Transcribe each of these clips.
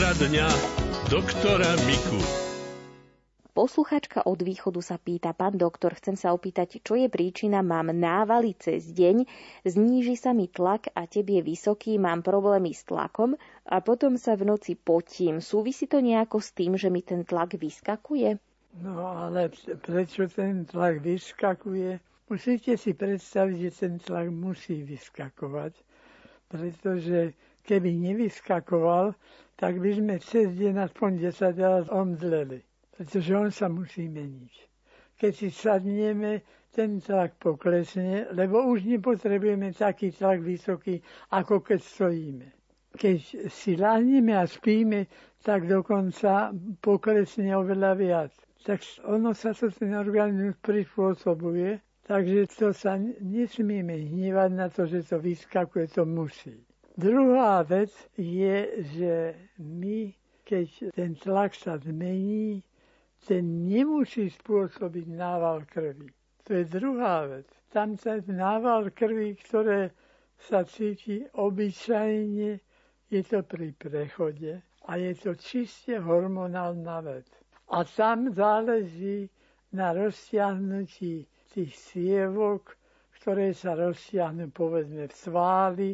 Poradňa doktora Miku. Posluchačka od východu sa pýta, pán doktor, chcem sa opýtať, čo je príčina, mám návaly cez deň, zníži sa mi tlak a tebe je vysoký, mám problémy s tlakom a potom sa v noci potím. Súvisí to nejako s tým, že mi ten tlak vyskakuje? No ale prečo ten tlak vyskakuje? Musíte si predstaviť, že ten tlak musí vyskakovať, pretože keby nevyskakoval, tak by sme cez deň aspoň 10 raz omdleli, pretože on sa musí meniť. Keď si sadneme, ten tlak poklesne, lebo už nepotrebujeme taký tlak vysoký, ako keď stojíme. Keď si láhneme a spíme, tak dokonca poklesne oveľa viac. Tak ono sa to ten organizmus prispôsobuje, takže to sa nesmieme hnevať na to, že to vyskakuje, to musí. Druhá vec je, že my, keď ten tlak sa zmení, ten nemusí spôsobiť nával krvi. To je druhá vec. Tam ten nával krvi, ktoré sa cíti obyčajne, je to pri prechode a je to čiste hormonálna vec. A tam záleží na rozsiahnutí tých sievok, ktoré sa rozsiahnu povedzme v sváli,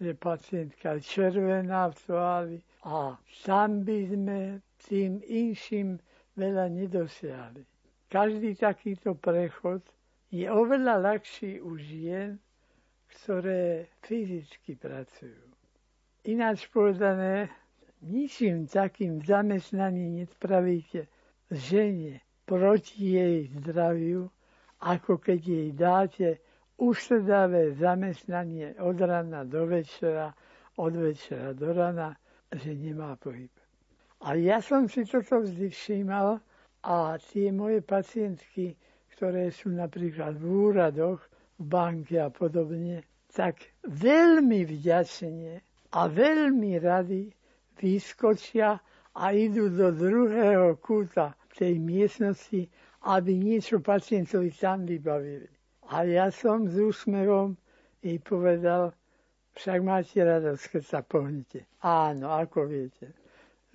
že pacientka je červená v tvári a tam by sme tým inším veľa nedosiahli. Každý takýto prechod je oveľa ľahší u žien, ktoré fyzicky pracujú. Ináč povedané, ničím takým zamestnaním nespravíte žene proti jej zdraviu, ako keď jej dáte uštrdavé zamestnanie od rana do večera, od večera do rana, že nemá pohyb. A ja som si toto vždy všímal a tie moje pacientky, ktoré sú napríklad v úradoch, v banke a podobne, tak veľmi vďačne a veľmi rady vyskočia a idú do druhého kúta tej miestnosti, aby niečo pacientovi tam vybavili. A ja som s úsmevom jej povedal, však máte radosť, keď sa pohnete. Áno, ako viete.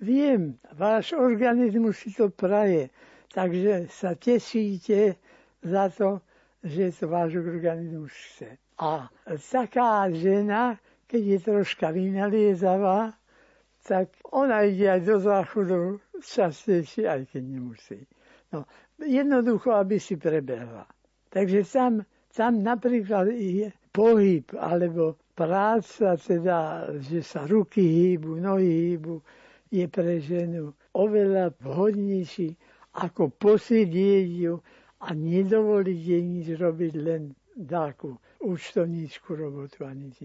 Viem, váš organizmus si to praje, takže sa tešíte za to, že to váš organizmus chce. A taká žena, keď je troška vynaliezavá, tak ona ide aj do záchodu častejšie, aj keď nemusí. No, jednoducho, aby si prebehla. Takže tam, tam napríklad je pohyb alebo práca, teda, že sa ruky hýbu, nohy hýbu, je pre ženu oveľa vhodnejší ako posedieť ju a nedovoliť jej nič robiť len dáku účtovníčku robotu a nič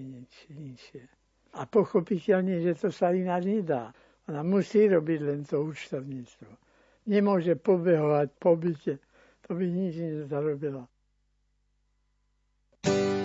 inšie. A pochopiteľne, že to sa ináč nedá. Ona musí robiť len to účtovníctvo. Nemôže pobehovať po byte. To by nič nezarobila. Thank you.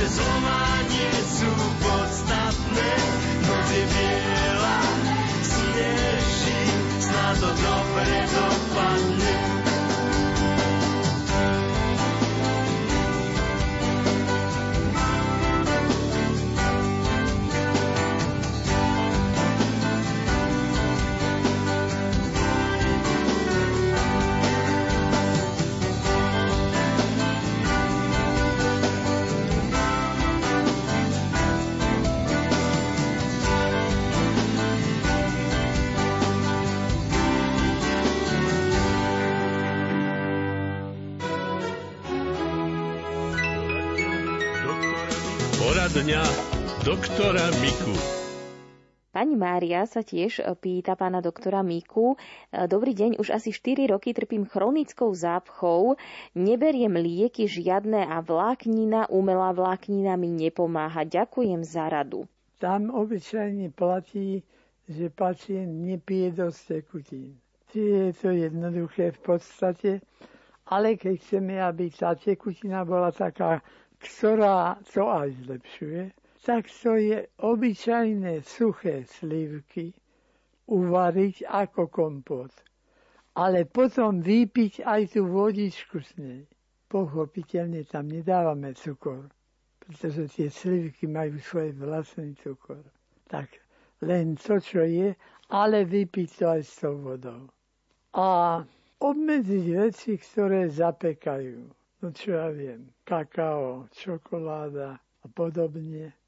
Že slova nie sú podstatné, noc biela, sneží, snáď to dobre dopadne. Mária sa tiež pýta pána doktora Miku. Dobrý deň, už asi 4 roky trpím chronickou zápchou, neberiem lieky žiadne a vláknina, umelá vláknina mi nepomáha. Ďakujem za radu. Tam obyčajne platí, že pacient nepije dosť tekutín. Je to jednoduché v podstate, ale keď chceme, aby tá tekutina bola taká, ktorá to aj zlepšuje, tak to je obyčajné suché slivky uvariť ako kompot. Ale potom vypiť aj tú vodičku s nej. Pochopiteľne tam nedávame cukor, pretože tie slivky majú svoj vlastný cukor. Tak len to, čo je, ale vypiť to aj s tou vodou. A obmedziť veci, ktoré zapekajú. No čo ja viem, kakao, čokoláda a podobne.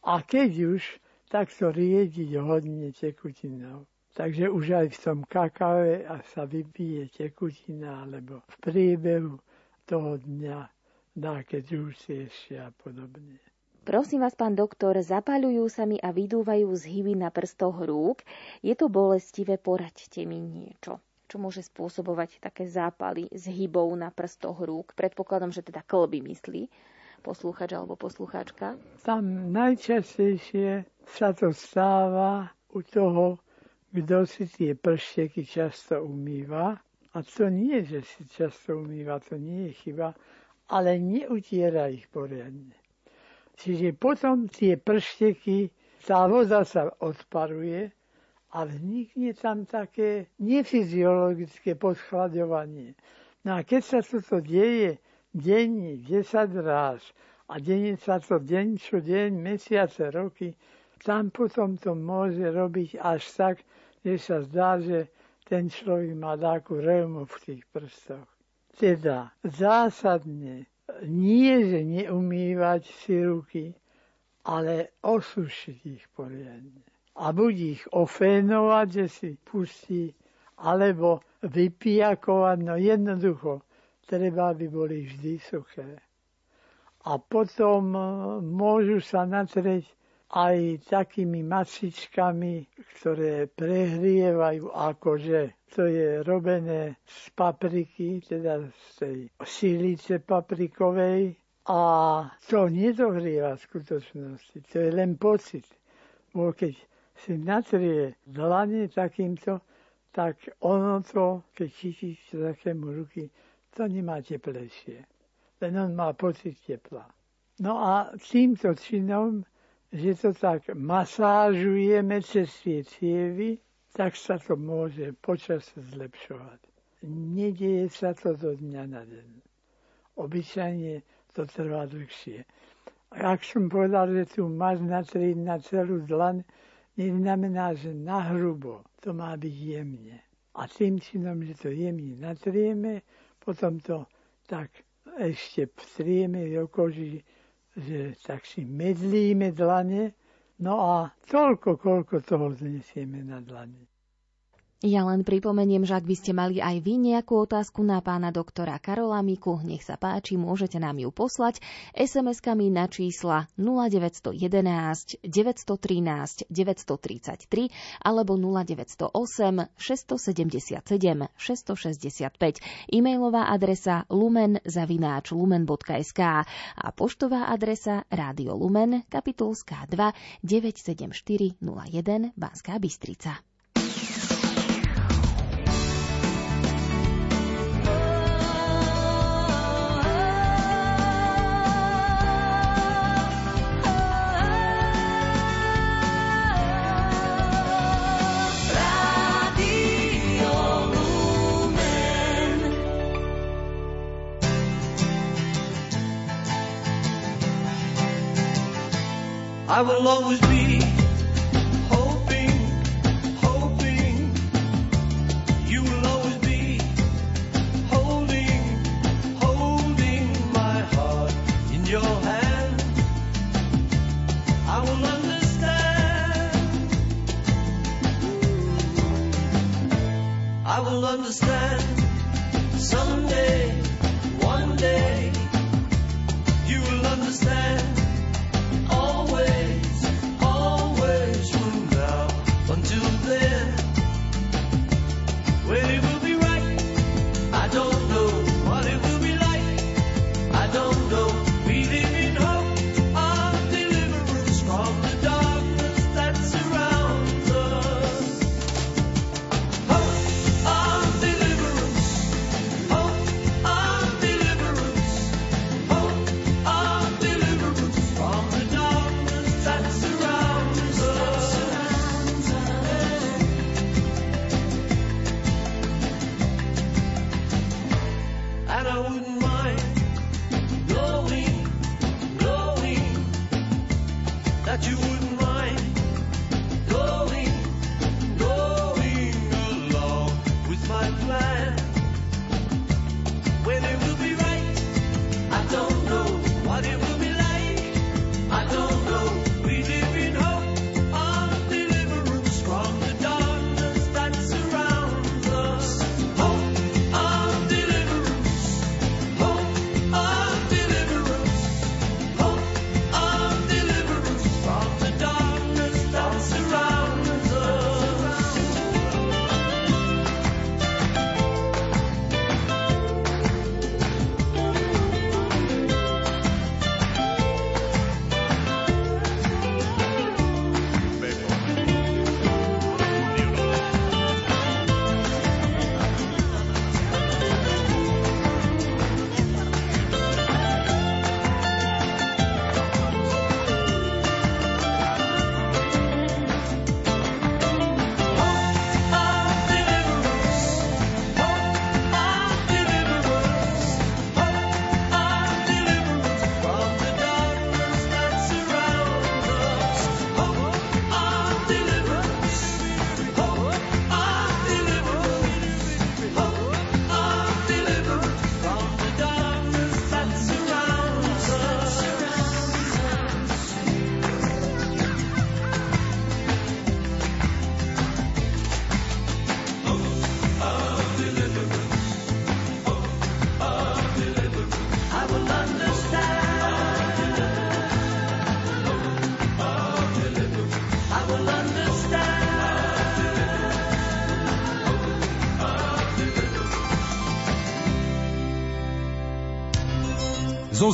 A keď už, tak to riediť hodne tekutinou. Takže už aj v tom kakave a sa vypije tekutina, alebo v priebehu toho dňa dáke džúsi ešte a podobne. Prosím vás, pán doktor, zapaľujú sa mi a vydúvajú zhyby na prstoch rúk. Je to bolestivé, poraďte mi niečo čo môže spôsobovať také zápaly zhybov na prstoch rúk. Predpokladom, že teda klby myslí poslúchač alebo poslucháčka. Tam najčastejšie sa to stáva u toho, kto si tie pršteky často umýva. A to nie, že si často umýva, to nie je chyba, ale neutiera ich poriadne. Čiže potom tie pršteky, tá voda sa odparuje a vznikne tam také nefyziologické podchladovanie. No a keď sa toto deje denne, 10 raz a deje sa to deň čo deň, mesiace, roky, tam potom to môže robiť až tak, že sa zdá, že ten človek má takú reumu v tých prstoch. Teda zásadne nie, že neumývať si ruky, ale osušiť ich poriadne. A buď ich ofénovať, že si pustí, alebo vypijakovať, no jednoducho, treba, aby boli vždy suché. A potom e, môžu sa natrieť aj takými masičkami, ktoré prehrievajú akože to je robené z papriky, teda z tej sílice paprikovej a to nedohrieva v skutočnosti, to je len pocit. Bo keď si natrie dlane takýmto, tak ono to, keď chytíte takému ruky, to nemá teplejšie. Len on má pocit tepla. No a týmto činom že to tak masážujeme cez tie cievy, tak sa to môže počas zlepšovať. Nedieje sa to do dňa na deň. Obyčajne to trvá dlhšie. A ak som povedal, že tu máš natriť na celú dlan, neznamená, že na hrubo. To má byť jemne. A tým činom, že to jemne natrieme, potom to tak ešte vtrieme do koži, že tak si medlíme dlane, no a toľko, koľko toho znesieme na dlane. Ja len pripomeniem, že ak by ste mali aj vy nejakú otázku na pána doktora Karola Miku, nech sa páči, môžete nám ju poslať SMS-kami na čísla 0911 913 933 alebo 0908 677 665. E-mailová adresa lumen zavináč lumen.sk a poštová adresa Rádio Lumen, kapitulská 2 97401 Banská Bystrica. I will always be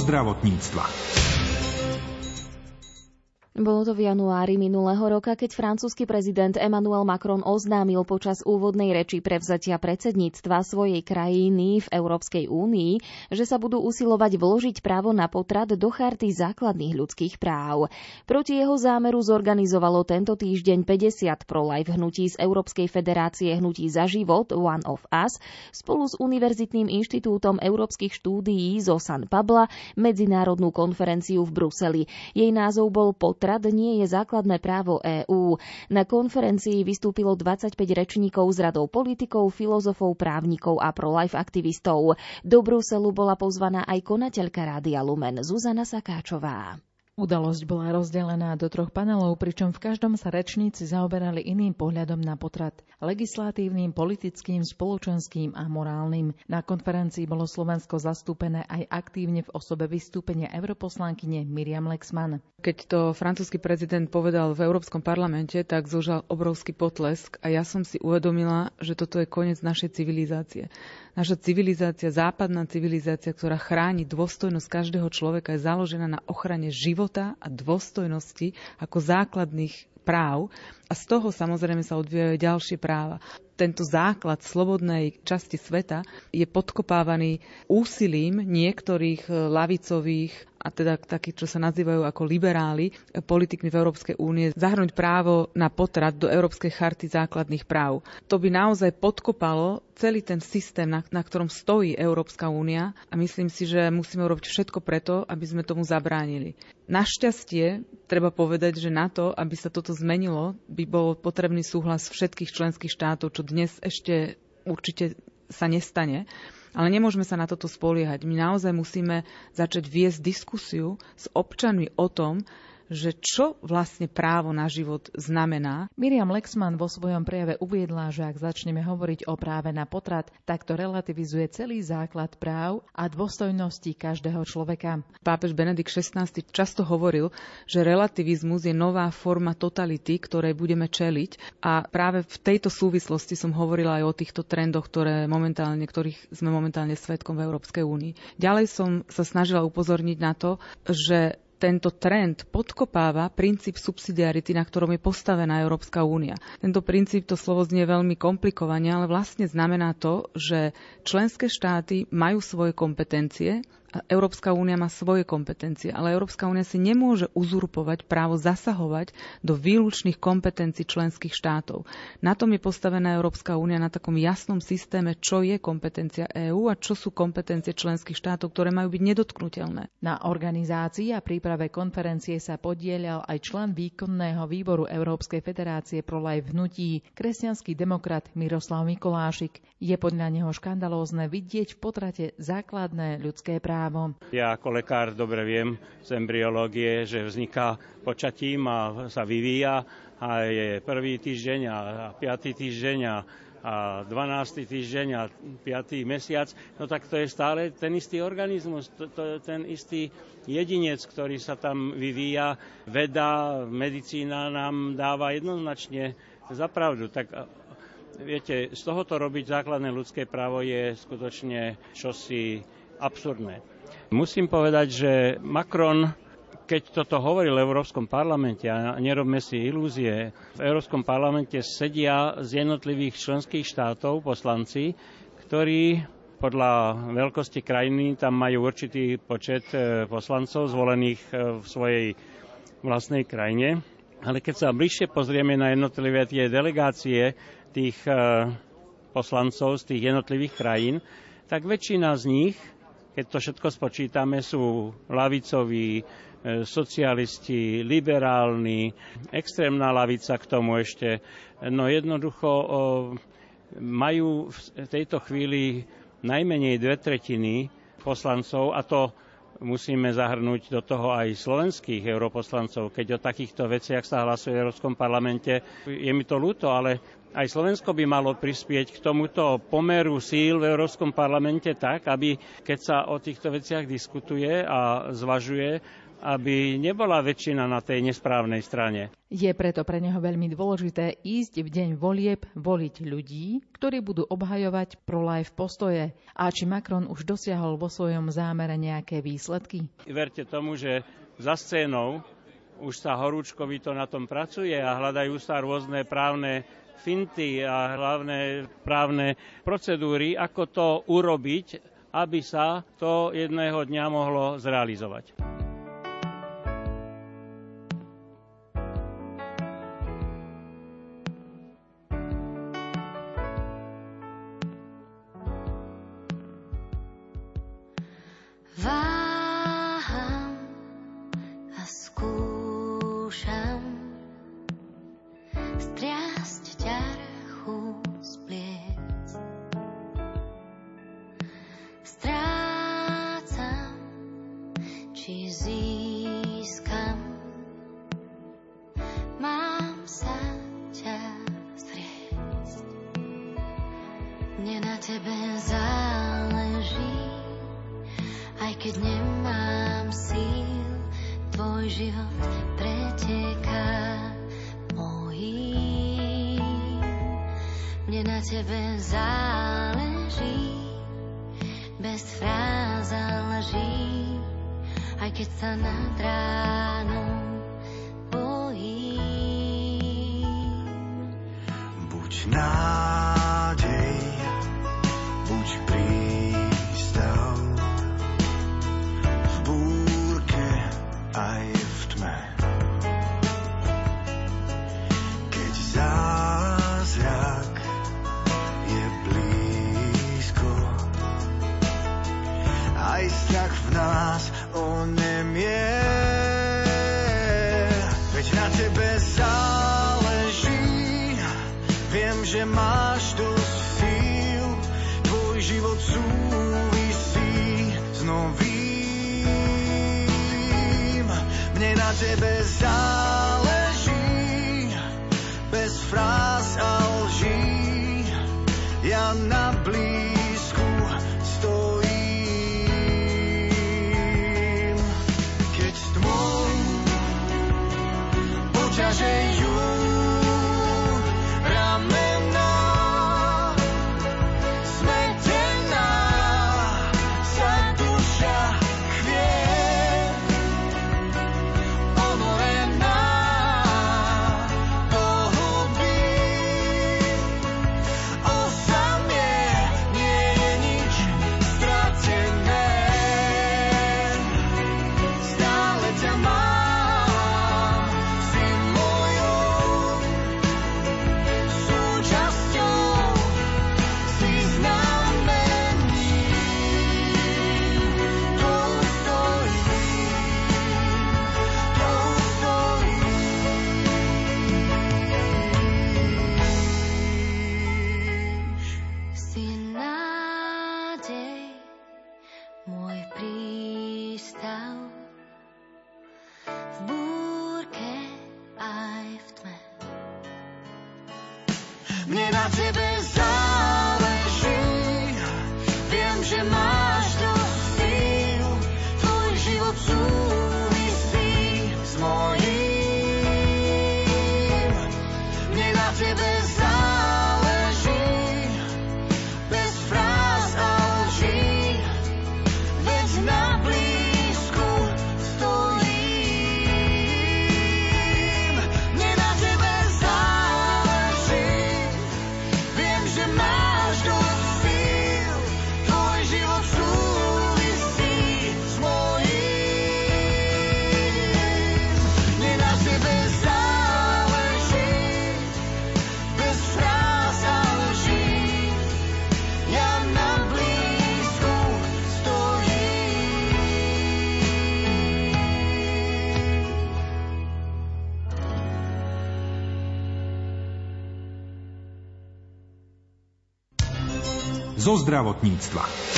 zdravotníctva. Bolo to v januári minulého roka, keď francúzsky prezident Emmanuel Macron oznámil počas úvodnej reči prevzatia predsedníctva svojej krajiny v Európskej únii, že sa budú usilovať vložiť právo na potrat do charty základných ľudských práv. Proti jeho zámeru zorganizovalo tento týždeň 50 pro-life hnutí z Európskej federácie hnutí za život One of Us spolu s Univerzitným inštitútom európskych štúdií zo San Pabla medzinárodnú konferenciu v Bruseli. Jej názov bol Potrat potrat nie je základné právo EÚ. Na konferencii vystúpilo 25 rečníkov z radou politikov, filozofov, právnikov a pro-life aktivistov. Do Bruselu bola pozvaná aj konateľka Rádia Lumen Zuzana Sakáčová. Udalosť bola rozdelená do troch panelov, pričom v každom sa rečníci zaoberali iným pohľadom na potrat. Legislatívnym, politickým, spoločenským a morálnym. Na konferencii bolo Slovensko zastúpené aj aktívne v osobe vystúpenia europoslankyne Miriam Lexman. Keď to francúzsky prezident povedal v Európskom parlamente, tak zožal obrovský potlesk a ja som si uvedomila, že toto je koniec našej civilizácie. Naša civilizácia, západná civilizácia, ktorá chráni dôstojnosť každého človeka, je založená na ochrane života a dôstojnosti ako základných práv a z toho samozrejme sa odvíjajú ďalšie práva. Tento základ slobodnej časti sveta je podkopávaný úsilím niektorých lavicových a teda takí, čo sa nazývajú ako liberáli, politikmi v Európskej únie, zahrnúť právo na potrat do Európskej charty základných práv. To by naozaj podkopalo celý ten systém, na, na ktorom stojí Európska únia a myslím si, že musíme urobiť všetko preto, aby sme tomu zabránili. Našťastie, treba povedať, že na to, aby sa toto zmenilo, by bol potrebný súhlas všetkých členských štátov, čo dnes ešte určite sa nestane. Ale nemôžeme sa na toto spoliehať. My naozaj musíme začať viesť diskusiu s občanmi o tom, že čo vlastne právo na život znamená. Miriam Lexman vo svojom prejave uviedla, že ak začneme hovoriť o práve na potrat, tak to relativizuje celý základ práv a dôstojnosti každého človeka. Pápež Benedikt XVI často hovoril, že relativizmus je nová forma totality, ktorej budeme čeliť a práve v tejto súvislosti som hovorila aj o týchto trendoch, ktoré momentálne, ktorých sme momentálne svetkom v Európskej únii. Ďalej som sa snažila upozorniť na to, že tento trend podkopáva princíp subsidiarity, na ktorom je postavená Európska únia. Tento princíp, to slovo znie veľmi komplikovane, ale vlastne znamená to, že členské štáty majú svoje kompetencie Európska únia má svoje kompetencie, ale Európska únia si nemôže uzurpovať právo zasahovať do výlučných kompetencií členských štátov. Na tom je postavená Európska únia na takom jasnom systéme, čo je kompetencia EÚ a čo sú kompetencie členských štátov, ktoré majú byť nedotknutelné. Na organizácii a príprave konferencie sa podielal aj člen výkonného výboru Európskej federácie pro live hnutí, kresťanský demokrat Miroslav Mikolášik. Je podľa neho škandalózne vidieť v potrate základné ľudské práva právo. Ja ako lekár dobre viem z embryológie, že vzniká počatím a sa vyvíja a je prvý týždeň a piatý týždeň a a 12. týždeň a 5. mesiac, no tak to je stále ten istý organizmus, to, to je ten istý jedinec, ktorý sa tam vyvíja. Veda, medicína nám dáva jednoznačne zapravdu. Tak viete, z tohoto robiť základné ľudské právo je skutočne čosi absurdné. Musím povedať, že Macron keď toto hovoril v Európskom parlamente, a nerobme si ilúzie, v Európskom parlamente sedia z jednotlivých členských štátov poslanci, ktorí podľa veľkosti krajiny tam majú určitý počet e, poslancov zvolených e, v svojej vlastnej krajine. Ale keď sa bližšie pozrieme na jednotlivé tie delegácie tých e, poslancov z tých jednotlivých krajín, tak väčšina z nich keď to všetko spočítame, sú lavicoví, e, socialisti, liberálni, extrémna lavica k tomu ešte. No jednoducho majú v tejto chvíli najmenej dve tretiny poslancov a to musíme zahrnúť do toho aj slovenských europoslancov. Keď o takýchto veciach sa hlasuje v Európskom parlamente, je mi to ľúto, ale aj Slovensko by malo prispieť k tomuto pomeru síl v Európskom parlamente tak, aby keď sa o týchto veciach diskutuje a zvažuje, aby nebola väčšina na tej nesprávnej strane. Je preto pre neho veľmi dôležité ísť v deň volieb voliť ľudí, ktorí budú obhajovať pro-life postoje. A či Macron už dosiahol vo svojom zámere nejaké výsledky? Verte tomu, že za scénou už sa horúčkovito na tom pracuje a hľadajú sa rôzne právne finty a hlavné právne procedúry, ako to urobiť, aby sa to jedného dňa mohlo zrealizovať. Život preteká mojím. Mne na tebe záleží, bez fráz záleží, aj keď sa nad ránom bojím. Buď nádej, zdravotníctva.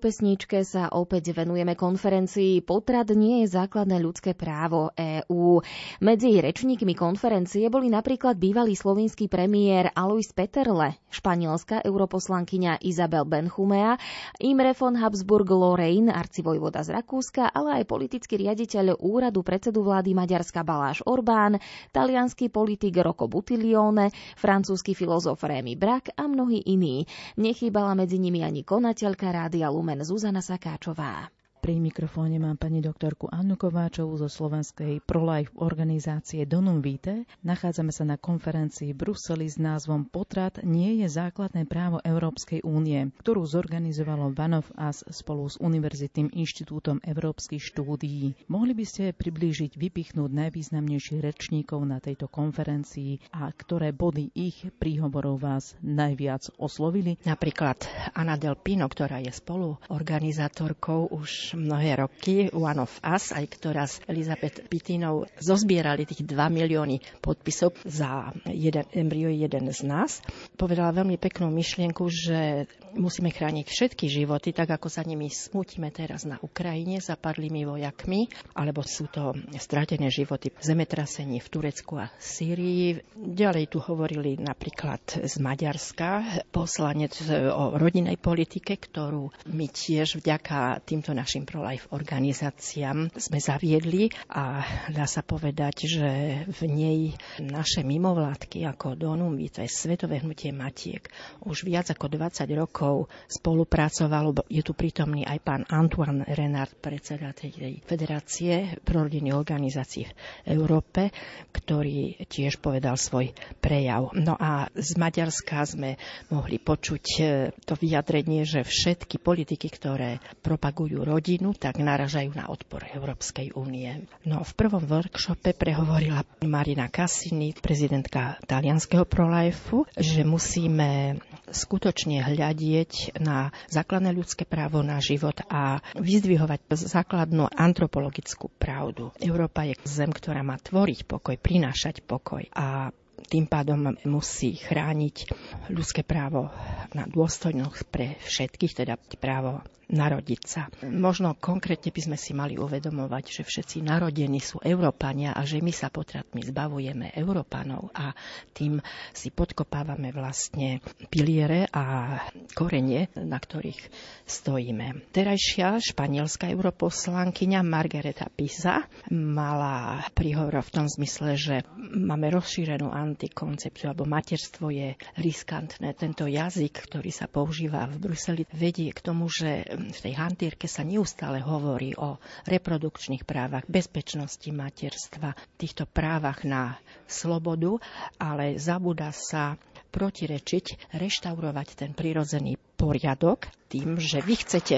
Po pesničke sa opäť venujeme konferencii Potrat nie je základné ľudské právo EÚ. Medzi rečníkmi konferencie boli napríklad bývalý slovinský premiér Alois Peterle, španielská europoslankyňa Izabel Benchumea, Imre von Habsburg Lorraine, arcivojvoda z Rakúska, ale aj politický riaditeľ úradu predsedu vlády Maďarska Baláš Orbán, talianský politik Rocco Butilione, francúzsky filozof Rémy Brak a mnohí iní. Nechýbala medzi nimi ani konateľka rádia Lumen Zuzana Sakáčová. Pri mikrofóne mám pani doktorku Annu Kováčovú zo slovenskej ProLife organizácie Donum Vitae. Nachádzame sa na konferencii v Bruseli s názvom Potrat nie je základné právo Európskej únie, ktorú zorganizovalo One of spolu s Univerzitným inštitútom európskych štúdií. Mohli by ste priblížiť, vypichnúť najvýznamnejších rečníkov na tejto konferencii a ktoré body ich príhovorov vás najviac oslovili? Napríklad Anna Del Pino, ktorá je spoluorganizátorkou už mnohé roky One of Us, aj ktorá s Elizabeth Pitinou zozbierali tých 2 milióny podpisov za jeden embryo, jeden z nás. Povedala veľmi peknú myšlienku, že musíme chrániť všetky životy, tak ako sa nimi smutíme teraz na Ukrajine zapadlými vojakmi, alebo sú to stratené životy v zemetrasení v Turecku a Sýrii. Ďalej tu hovorili napríklad z Maďarska poslanec o rodinnej politike, ktorú my tiež vďaka týmto našim našim pro-life organizáciám sme zaviedli a dá sa povedať, že v nej naše mimovládky ako Donum je Svetové hnutie Matiek, už viac ako 20 rokov spolupracovalo. Je tu prítomný aj pán Antoine Renard, predseda tej federácie prorodinných organizácií v Európe, ktorý tiež povedal svoj prejav. No a z Maďarska sme mohli počuť eh, to vyjadrenie, že všetky politiky, ktoré propagujú rodinu, rodinu, tak naražajú na odpor Európskej únie. No v prvom workshope prehovorila Marina Cassini, prezidentka talianského ProLife, že musíme skutočne hľadieť na základné ľudské právo na život a vyzdvihovať základnú antropologickú pravdu. Európa je zem, ktorá má tvoriť pokoj, prinášať pokoj a tým pádom musí chrániť ľudské právo na dôstojnosť pre všetkých, teda právo narodiť sa. Možno konkrétne by sme si mali uvedomovať, že všetci narodení sú Európania a že my sa potratmi zbavujeme Európanov a tým si podkopávame vlastne piliere a korenie, na ktorých stojíme. Terajšia španielská europoslankyňa Margareta Pisa mala príhovor v tom zmysle, že máme rozšírenú antikoncepciu, alebo materstvo je riskantné. Tento jazyk, ktorý sa používa v Bruseli, vedie k tomu, že v tej hantírke sa neustále hovorí o reprodukčných právach, bezpečnosti materstva, týchto právach na slobodu, ale zabúda sa protirečiť, reštaurovať ten prirodzený poriadok tým, že vy chcete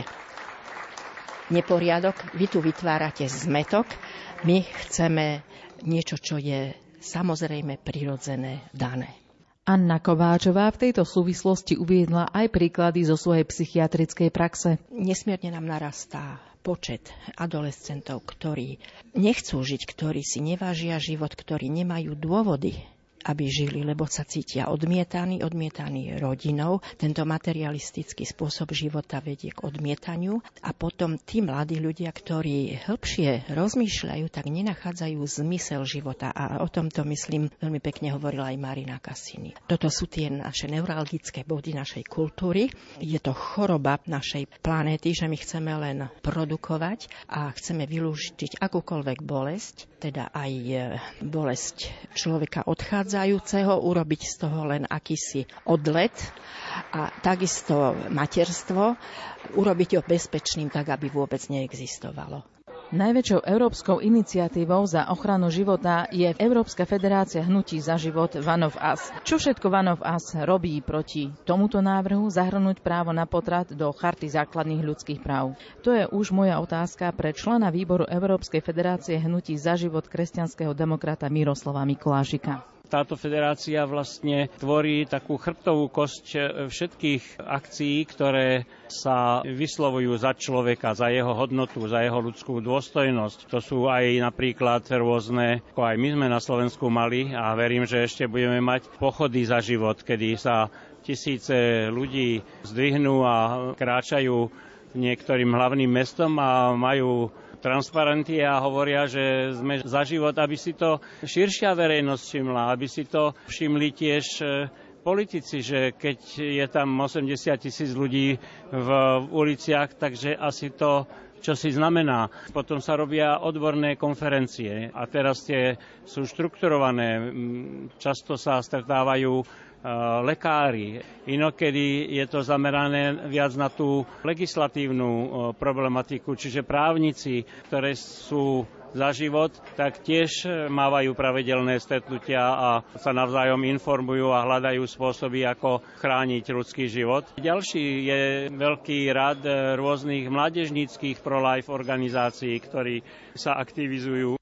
neporiadok, vy tu vytvárate zmetok, my chceme niečo, čo je samozrejme prirodzené, dané. Anna Kováčová v tejto súvislosti uviedla aj príklady zo svojej psychiatrickej praxe. Nesmierne nám narastá počet adolescentov, ktorí nechcú žiť, ktorí si nevážia život, ktorí nemajú dôvody aby žili, lebo sa cítia odmietaní, odmietaní rodinou. Tento materialistický spôsob života vedie k odmietaniu a potom tí mladí ľudia, ktorí hĺbšie rozmýšľajú, tak nenachádzajú zmysel života a o tomto, myslím, veľmi pekne hovorila aj Marina Cassini. Toto sú tie naše neuralgické body našej kultúry. Je to choroba našej planéty, že my chceme len produkovať a chceme vylúštiť akúkoľvek bolesť, teda aj e, bolesť človeka odchádza odchádzajúceho, urobiť z toho len akýsi odlet a takisto materstvo, urobiť ho bezpečným tak, aby vôbec neexistovalo. Najväčšou európskou iniciatívou za ochranu života je Európska federácia hnutí za život One of Us. Čo všetko One of Us robí proti tomuto návrhu zahrnúť právo na potrat do Charty základných ľudských práv? To je už moja otázka pre člena výboru Európskej federácie hnutí za život kresťanského demokrata Miroslava Mikulášika táto federácia vlastne tvorí takú chrbtovú kosť e, všetkých akcií, ktoré sa vyslovujú za človeka, za jeho hodnotu, za jeho ľudskú dôstojnosť. To sú aj napríklad rôzne, ako aj my sme na Slovensku mali a verím, že ešte budeme mať pochody za život, kedy sa tisíce ľudí zdvihnú a kráčajú niektorým hlavným mestom a majú transparenty a hovoria, že sme za život, aby si to širšia verejnosť všimla, aby si to všimli tiež e, politici, že keď je tam 80 tisíc ľudí v uliciach, takže asi to čo si znamená. Potom sa robia odborné konferencie a teraz tie sú štrukturované. Často sa stretávajú lekári. Inokedy je to zamerané viac na tú legislatívnu problematiku, čiže právnici, ktoré sú za život, tak tiež mávajú pravidelné stretnutia a sa navzájom informujú a hľadajú spôsoby, ako chrániť ľudský život. Ďalší je veľký rad rôznych mládežníckých pro-life organizácií, ktorí sa aktivizujú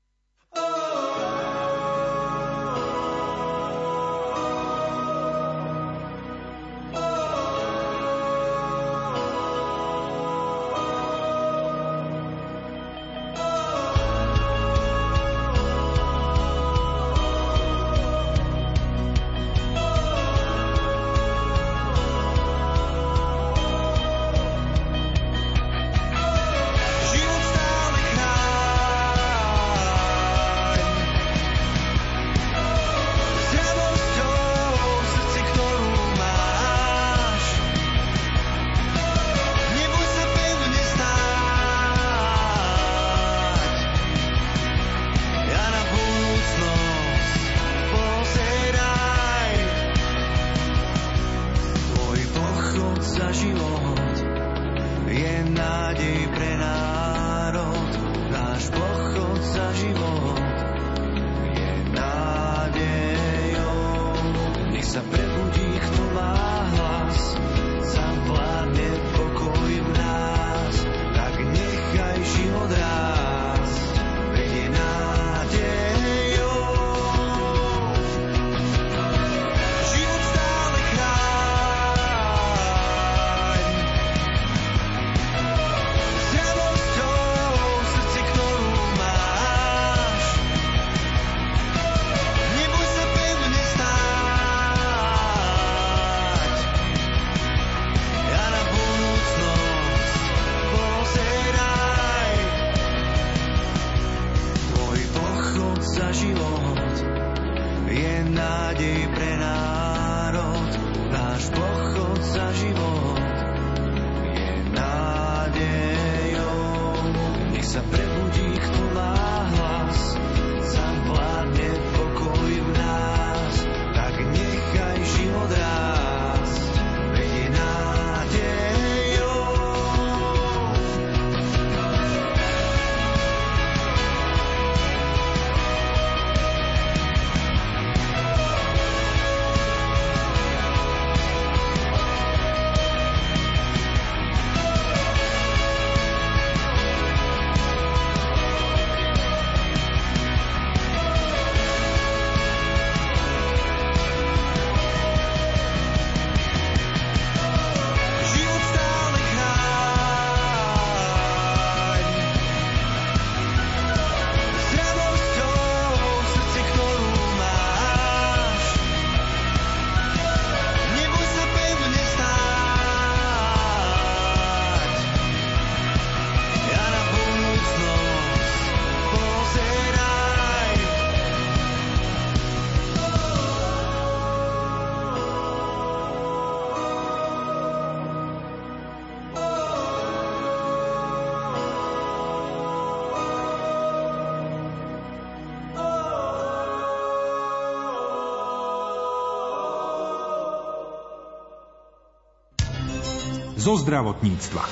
zo zdravotníctva.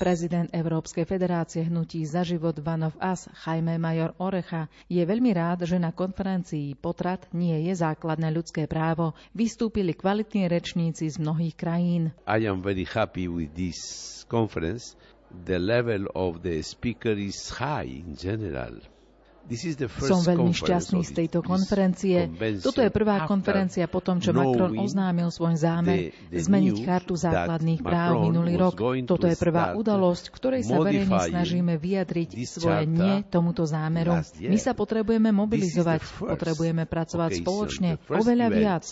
Prezident Európskej federácie hnutí za život One of Us, Jaime Major Orecha, je veľmi rád, že na konferencii Potrat nie je základné ľudské právo. Vystúpili kvalitní rečníci z mnohých krajín. I am very happy with this conference. The level of the speaker is high in general. Som veľmi šťastný z tejto konferencie. Toto je prvá konferencia po tom, čo Macron oznámil svoj zámer zmeniť chartu základných práv minulý rok. Toto je prvá udalosť, ktorej sa verejne snažíme vyjadriť svoje nie tomuto zámeru. My sa potrebujeme mobilizovať, potrebujeme pracovať spoločne, oveľa viac.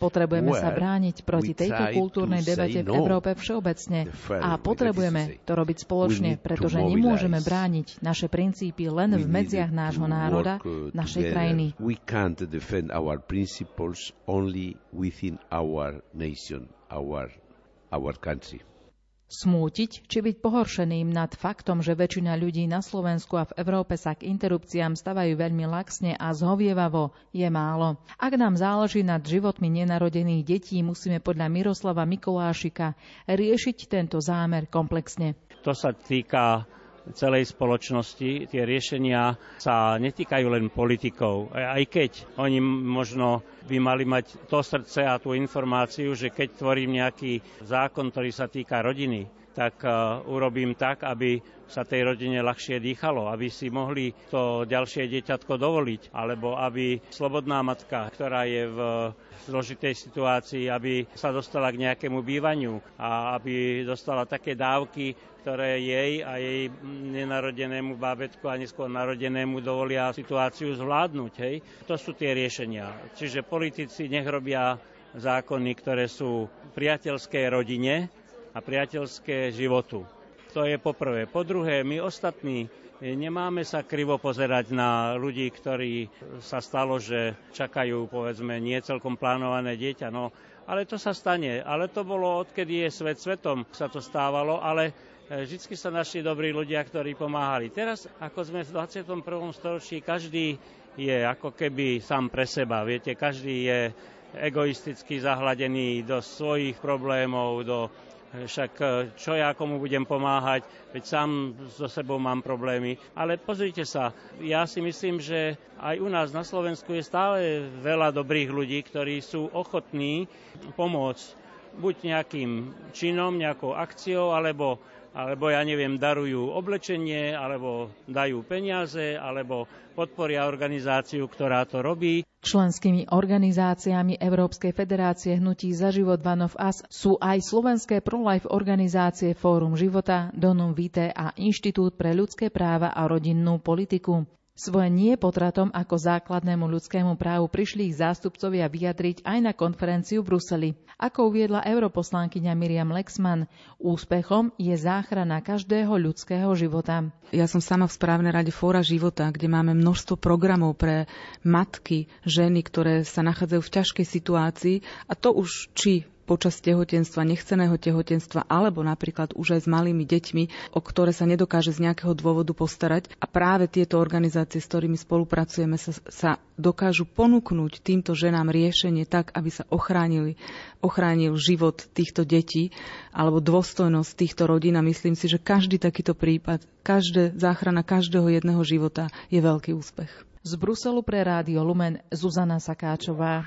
Potrebujeme sa brániť proti tejto kultúrnej debate v no. Európe všeobecne a potrebujeme to robiť spoločne, pretože nemôžeme brániť naše princípy len v medziach nášho národa, našej krajiny. We can't defend our principles only within our nation, our, our country. Smútiť či byť pohoršeným nad faktom, že väčšina ľudí na Slovensku a v Európe sa k interrupciám stavajú veľmi laxne a zhovievavo, je málo. Ak nám záleží nad životmi nenarodených detí, musíme podľa Miroslava Mikolášika riešiť tento zámer komplexne. To sa týka celej spoločnosti. Tie riešenia sa netýkajú len politikov, aj keď oni možno by mali mať to srdce a tú informáciu, že keď tvorím nejaký zákon, ktorý sa týka rodiny, tak uh, urobím tak, aby sa tej rodine ľahšie dýchalo, aby si mohli to ďalšie dieťatko dovoliť, alebo aby slobodná matka, ktorá je v zložitej situácii, aby sa dostala k nejakému bývaniu a aby dostala také dávky, ktoré jej a jej nenarodenému bábetku a neskôr narodenému dovolia situáciu zvládnuť. Hej. To sú tie riešenia. Čiže politici nech robia zákony, ktoré sú priateľské rodine a priateľské životu. To je poprvé. Po druhé, my ostatní nemáme sa krivo pozerať na ľudí, ktorí sa stalo, že čakajú, povedzme, nie celkom plánované dieťa. No, ale to sa stane. Ale to bolo, odkedy je svet svetom, sa to stávalo, ale Vždy sa našli dobrí ľudia, ktorí pomáhali. Teraz, ako sme v 21. storočí, každý je ako keby sám pre seba. Viete, každý je egoisticky zahladený do svojich problémov, do však čo ja komu budem pomáhať, veď sám so sebou mám problémy. Ale pozrite sa, ja si myslím, že aj u nás na Slovensku je stále veľa dobrých ľudí, ktorí sú ochotní pomôcť buď nejakým činom, nejakou akciou, alebo alebo ja neviem, darujú oblečenie, alebo dajú peniaze, alebo podporia organizáciu, ktorá to robí. Členskými organizáciami Európskej federácie hnutí za život of Us sú aj slovenské pro-life organizácie Fórum života, Donum Vitae a Inštitút pre ľudské práva a rodinnú politiku. Svoje nie potratom ako základnému ľudskému právu prišli ich zástupcovia vyjadriť aj na konferenciu v Bruseli. Ako uviedla europoslankyňa Miriam Lexman, úspechom je záchrana každého ľudského života. Ja som sama v správnej rade Fóra života, kde máme množstvo programov pre matky, ženy, ktoré sa nachádzajú v ťažkej situácii a to už či počas tehotenstva, nechceného tehotenstva, alebo napríklad už aj s malými deťmi, o ktoré sa nedokáže z nejakého dôvodu postarať. A práve tieto organizácie, s ktorými spolupracujeme, sa, sa dokážu ponúknuť týmto ženám riešenie tak, aby sa ochránili, ochránil život týchto detí alebo dôstojnosť týchto rodín. A myslím si, že každý takýto prípad, každé záchrana každého jedného života je veľký úspech. Z Bruselu pre Rádio Lumen Zuzana Sakáčová.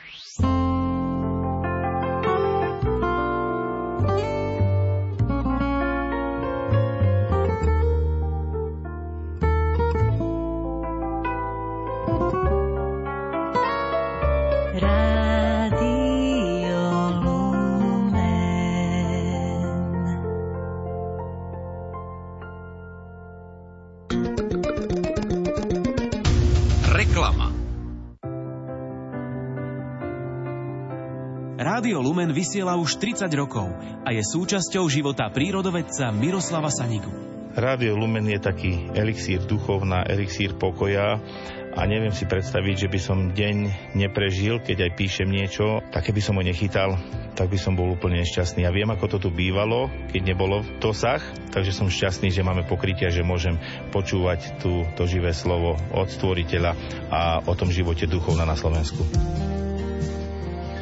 Rádio Lumen vysiela už 30 rokov a je súčasťou života prírodovedca Miroslava Sanigu. Rádio Lumen je taký elixír duchovná, elixír pokoja a neviem si predstaviť, že by som deň neprežil, keď aj píšem niečo, tak keby som ho nechytal, tak by som bol úplne nešťastný. Ja viem, ako to tu bývalo, keď nebolo dosah, takže som šťastný, že máme pokrytia, že môžem počúvať tú, to živé slovo od stvoriteľa a o tom živote duchovna na Slovensku.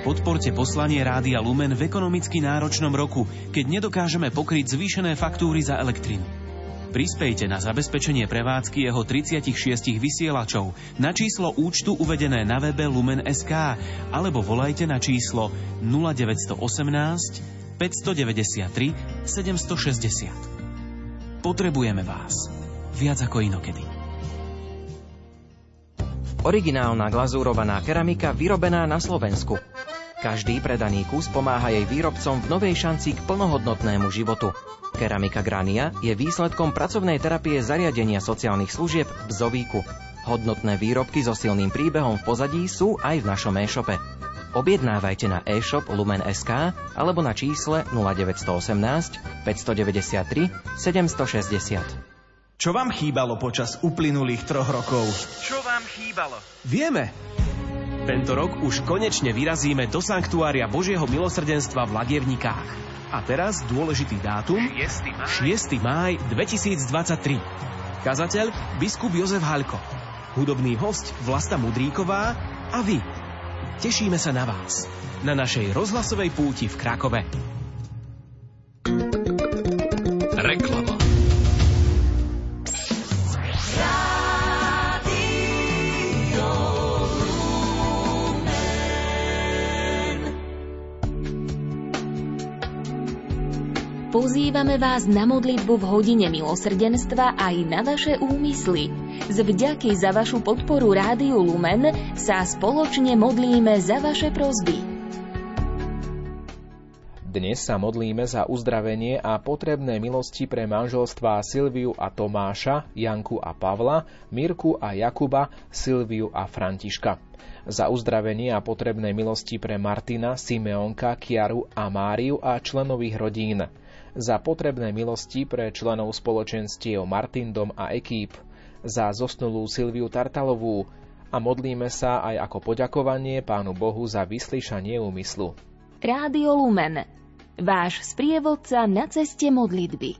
Podporte poslanie Rádia Lumen v ekonomicky náročnom roku, keď nedokážeme pokryť zvýšené faktúry za elektrinu. Prispejte na zabezpečenie prevádzky jeho 36 vysielačov na číslo účtu uvedené na webe Lumen.sk alebo volajte na číslo 0918 593 760. Potrebujeme vás. Viac ako inokedy. Originálna glazúrovaná keramika vyrobená na Slovensku. Každý predaný kus pomáha jej výrobcom v novej šanci k plnohodnotnému životu. Keramika Grania je výsledkom pracovnej terapie zariadenia sociálnych služieb v Bzovíku. Hodnotné výrobky so silným príbehom v pozadí sú aj v našom e-shope. Objednávajte na e-shop Lumen.sk alebo na čísle 0918 593 760. Čo vám chýbalo počas uplynulých troch rokov? Čo vám chýbalo? Vieme. Tento rok už konečne vyrazíme do Sanktuária Božieho milosrdenstva v Lagievnikách. A teraz dôležitý dátum 6. máj. 6. máj 2023. Kazateľ biskup Jozef Halko. Hudobný host Vlasta Mudríková a vy. Tešíme sa na vás. Na našej rozhlasovej púti v Krakove. Pozývame vás na modlitbu v hodine milosrdenstva aj na vaše úmysly. Z vďaky za vašu podporu Rádiu Lumen sa spoločne modlíme za vaše prozby. Dnes sa modlíme za uzdravenie a potrebné milosti pre manželstvá Silviu a Tomáša, Janku a Pavla, Mirku a Jakuba, Silviu a Františka. Za uzdravenie a potrebné milosti pre Martina, Simeonka, Kiaru a Máriu a členových rodín. Za potrebné milosti pre členov spoločenstiev Martindom a Ekýp. Za zosnulú Silviu Tartalovú. A modlíme sa aj ako poďakovanie Pánu Bohu za vyslyšanie úmyslu. Rádio Lumen. Váš sprievodca na ceste modlitby.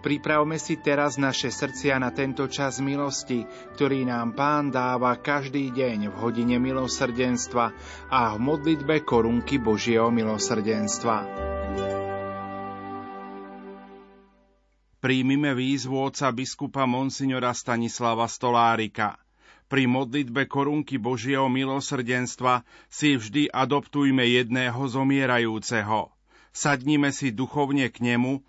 Pripravme si teraz naše srdcia na tento čas milosti, ktorý nám Pán dáva každý deň v hodine milosrdenstva a v modlitbe korunky Božieho milosrdenstva. Príjmime výzvu oca biskupa Monsignora Stanislava Stolárika. Pri modlitbe korunky Božieho milosrdenstva si vždy adoptujme jedného zomierajúceho. Sadnime si duchovne k nemu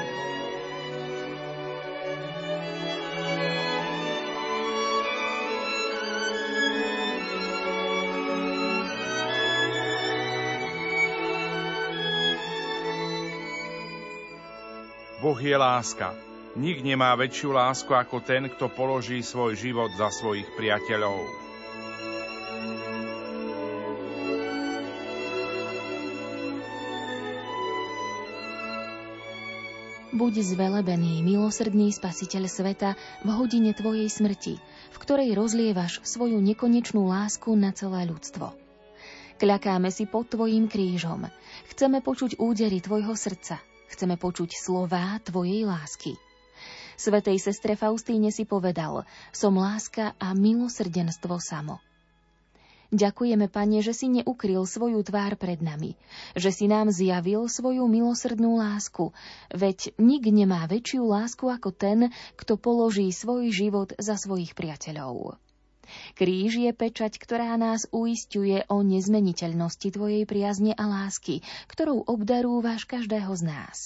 Je láska. Nik nemá väčšiu lásku ako ten, kto položí svoj život za svojich priateľov. Buď zvelebený, milosrdný spasiteľ sveta v hodine Tvojej smrti, v ktorej rozlievaš svoju nekonečnú lásku na celé ľudstvo. Kľakáme si pod Tvojim krížom. Chceme počuť údery Tvojho srdca. Chceme počuť slová Tvojej lásky. Svetej sestre Faustíne si povedal, som láska a milosrdenstvo samo. Ďakujeme, Pane, že si neukryl svoju tvár pred nami, že si nám zjavil svoju milosrdnú lásku, veď nik nemá väčšiu lásku ako ten, kto položí svoj život za svojich priateľov. Kríž je pečať, ktorá nás uistuje o nezmeniteľnosti Tvojej priazne a lásky, ktorou obdarúvaš každého z nás.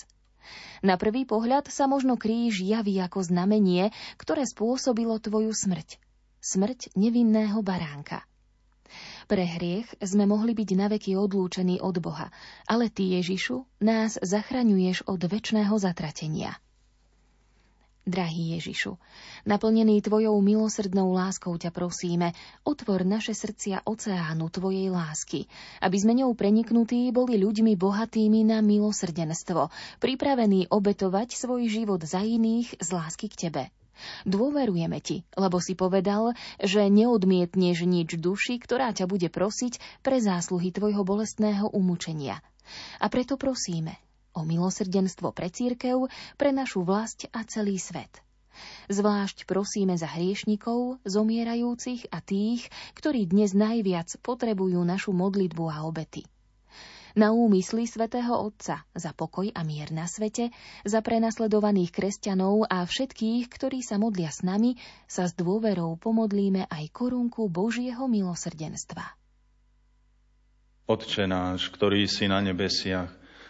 Na prvý pohľad sa možno kríž javí ako znamenie, ktoré spôsobilo Tvoju smrť. Smrť nevinného baránka. Pre hriech sme mohli byť naveky odlúčení od Boha, ale Ty, Ježišu, nás zachraňuješ od väčšného zatratenia. Drahý Ježišu, naplnený Tvojou milosrdnou láskou ťa prosíme, otvor naše srdcia oceánu Tvojej lásky, aby sme ňou preniknutí boli ľuďmi bohatými na milosrdenstvo, pripravení obetovať svoj život za iných z lásky k Tebe. Dôverujeme Ti, lebo si povedal, že neodmietneš nič duši, ktorá ťa bude prosiť pre zásluhy Tvojho bolestného umúčenia. A preto prosíme, o milosrdenstvo pre církev, pre našu vlast a celý svet. Zvlášť prosíme za hriešnikov, zomierajúcich a tých, ktorí dnes najviac potrebujú našu modlitbu a obety. Na úmysly svätého Otca za pokoj a mier na svete, za prenasledovaných kresťanov a všetkých, ktorí sa modlia s nami, sa s dôverou pomodlíme aj korunku Božieho milosrdenstva. Otče náš, ktorý si na nebesiach,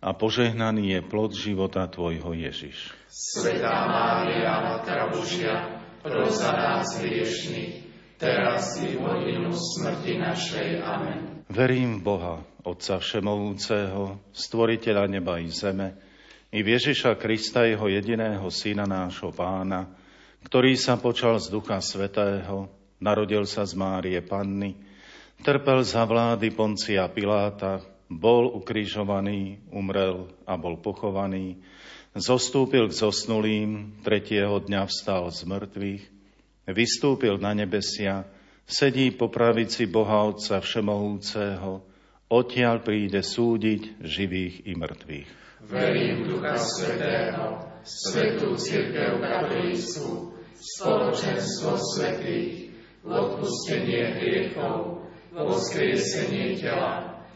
a požehnaný je plod života Tvojho Ježiš. Svetá Mária, Matka Božia, pros za nás hriešných, teraz i v hodinu smrti našej. Amen. Verím v Boha, Otca Všemovúceho, Stvoriteľa neba i zeme, i v Ježiša Krista, Jeho jediného Syna, nášho Pána, ktorý sa počal z Ducha Svetého, narodil sa z Márie Panny, trpel za vlády Poncia Piláta, bol ukrižovaný, umrel a bol pochovaný, zostúpil k zosnulým, tretieho dňa vstal z mŕtvych, vystúpil na nebesia, sedí po pravici Boha Otca Všemohúceho, odtiaľ príde súdiť živých i mŕtvych. Verím Ducha Svetého, Svetú Církev Katolícku, spoločenstvo svetých, odpustenie hriechov, voskriesenie tela,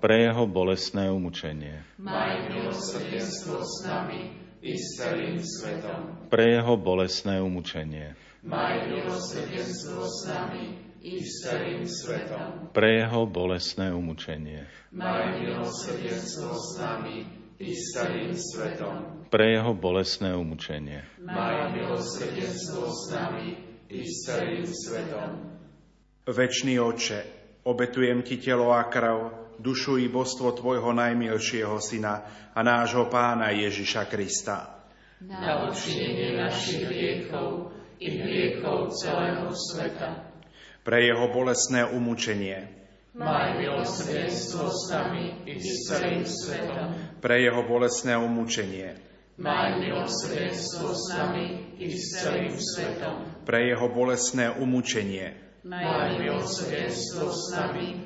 pre jeho bolestné umúčenie. Maj milosrdenstvo s nami i s celým svetom. Pre jeho bolestné umúčenie. Maj milosrdenstvo s nami i s celým svetom. Pre jeho bolestné umúčenie. Maj milosrdenstvo s nami i s celým svetom. Pre jeho bolestné umúčenie. Maj milosrdenstvo s nami i s celým svetom. Večný Oče, obetujem Ti telo a krv, dušu i božstvo Tvojho najmilšieho Syna a nášho Pána Ježiša Krista. Na odčinenie našich hriechov i hriechov celého sveta. Pre Jeho bolestné umúčenie. Maj milosrdenstvo s nami i s celým svetom. Pre Jeho bolestné umúčenie. Maj milosrdenstvo s nami i s celým svetom. Pre Jeho bolestné umúčenie. Maj milosrdenstvo s nami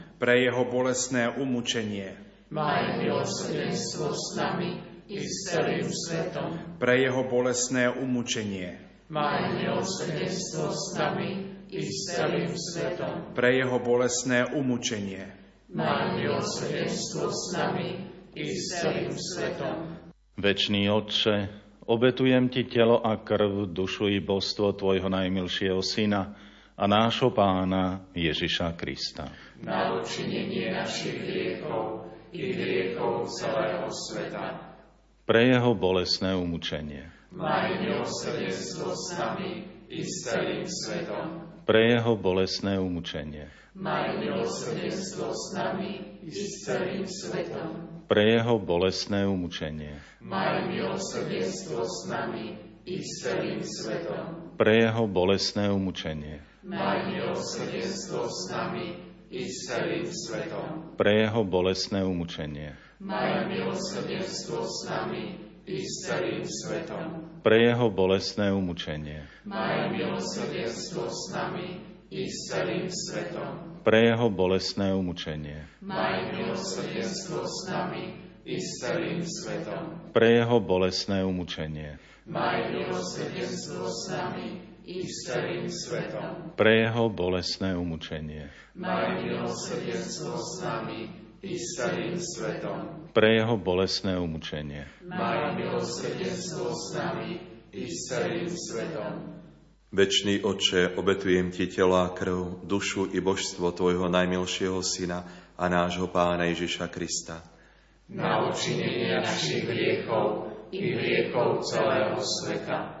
Pre Jeho bolestné umúčenie. Maj milosrdenstvo s nami i s celým svetom. Pre Jeho bolestné umúčenie. Maj milosrdenstvo s nami i s celým svetom. Pre Jeho bolestné umúčenie. Maj milosrdenstvo s nami i s celým svetom. Večný Otče, obetujem Ti telo a krv, dušu i božstvo Tvojho najmilšieho Syna a nášho Pána Ježiša Krista. Na odčinenie našich hriechov i hriechov celého sveta. Pre Jeho bolestné umúčenie. Maj milosrdenstvo s nami i s celým svetom. Pre Jeho bolestné umúčenie. Maj milosrdenstvo s nami i s celým svetom. Pre Jeho bolestné umúčenie. Maj milosrdenstvo s nami i s celým svetom. Pre Jeho bolestné umúčenie. Maj milosrdenstvo s nami i s celým svetom. Pre Jeho bolestné umúčenie. Maj milosrdenstvo s nami i s celým svetom. Pre Jeho bolestné umúčenie. Maj milosrdenstvo s nami i s celým svetom. Pre Jeho bolestné umúčenie. Maj milosrdenstvo s nami i s celým svetom. Pre Jeho bolestné umúčenie. Maj milosrdenstvo s nami i s celým svetom. Pre Jeho bolestné umúčenie. Maj milosrdenstvo s nami i s celým svetom. Pre Jeho bolestné umúčenie. Maj milosrdenstvo s nami i s celým svetom. Večný Oče, obetujem Ti telo a krv, dušu i božstvo Tvojho najmilšieho Syna a nášho Pána Ježiša Krista. Na učinenie našich hriechov i hriechov celého sveta.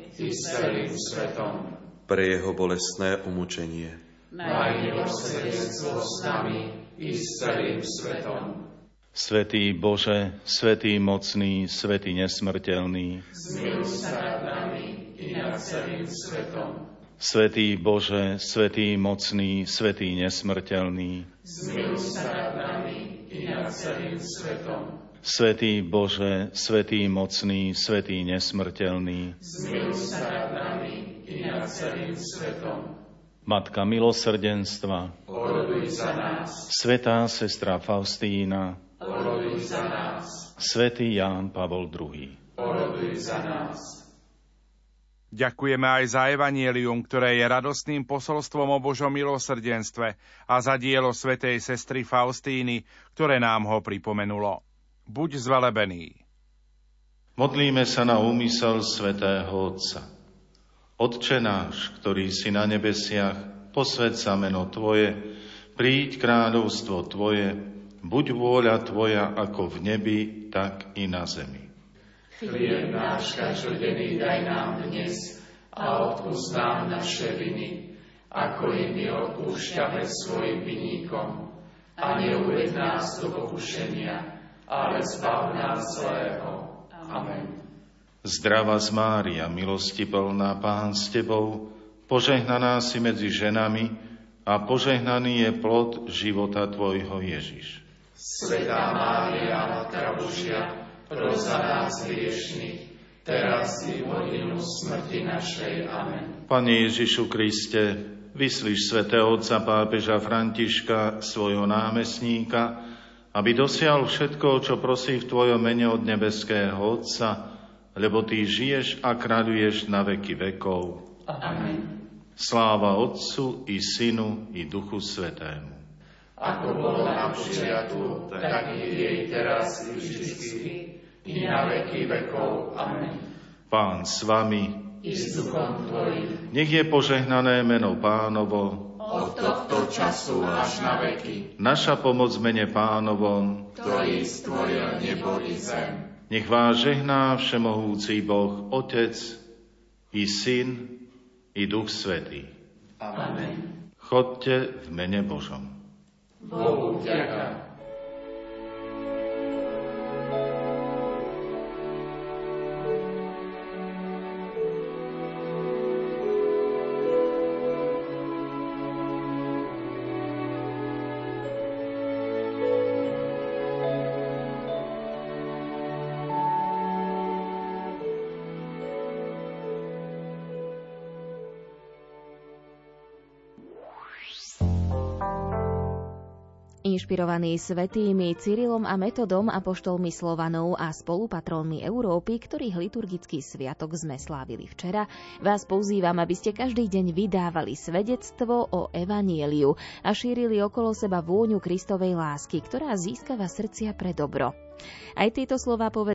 i s celým svetom. Pre Jeho bolestné umúčenie. Maj milosrdenstvo s nami i s celým svetom. Svetý Bože, Svetý mocný, Svetý nesmrteľný, Zmiluj sa nad nami i nad celým svetom. Svetý Bože, Svetý mocný, Svetý nesmrteľný, Zmiluj sa nad nami i nad celým svetom. Svetý Bože, Svetý mocný, Svetý nesmrteľný, Zmiluj sa nad nami i nad celým svetom. Matka milosrdenstva, Oroduj za nás, Svetá sestra Faustína, oroduj za nás, Svetý Ján Pavol II. oroduj za nás. Ďakujeme aj za evanielium, ktoré je radostným posolstvom o Božom milosrdenstve a za dielo svätej sestry Faustíny, ktoré nám ho pripomenulo. Buď zvelebený. Modlíme sa na úmysel svätého Otca. Otče náš, ktorý si na nebesiach, posved sa meno Tvoje, príď kráľovstvo Tvoje, buď vôľa Tvoja ako v nebi, tak i na zemi. Chlieb náš každodenný daj nám dnes a odpúsť nám naše viny, ako i my odpúšťame svojim vinníkom. A neuved nás do pokušenia, ale zbav nás zlého. Amen. Zdrava z Mária, milosti plná Pán s Tebou, požehnaná si medzi ženami a požehnaný je plod života Tvojho Ježiš. Svetá Mária, Matka Božia, pros za nás hriešných, teraz i v hodinu smrti našej. Amen. Pane Ježišu Kriste, vyslíš svätého otca pápeža Františka, svojho námestníka, aby dosial všetko, čo prosí v Tvojom mene od nebeského Otca, lebo Ty žiješ a kráľuješ na veky vekov. Amen. Sláva Otcu i Synu i Duchu Svetému. Ako bolo na počiatku, tak i jej teraz i vždycky, i na veky vekov. Amen. Pán s vami, I s duchom Tvojim, nech je požehnané meno Pánovo, od tohto času až na veky, naša pomoc mene Pánovom, ktorý stvoril nebo i zem. nech vás žehná Všemohúci Boh, Otec i Syn i Duch Svetý. Amen. Chodte v mene Božom. Bohu vďaka. Inšpirovaný svetými Cyrilom a Metodom, apoštolmi Slovanov a spolupatrónmi Európy, ktorých liturgický sviatok sme slávili včera, vás pozývam, aby ste každý deň vydávali svedectvo o Evanieliu a šírili okolo seba vôňu Kristovej lásky, ktorá získava srdcia pre dobro. Aj tieto slova povedal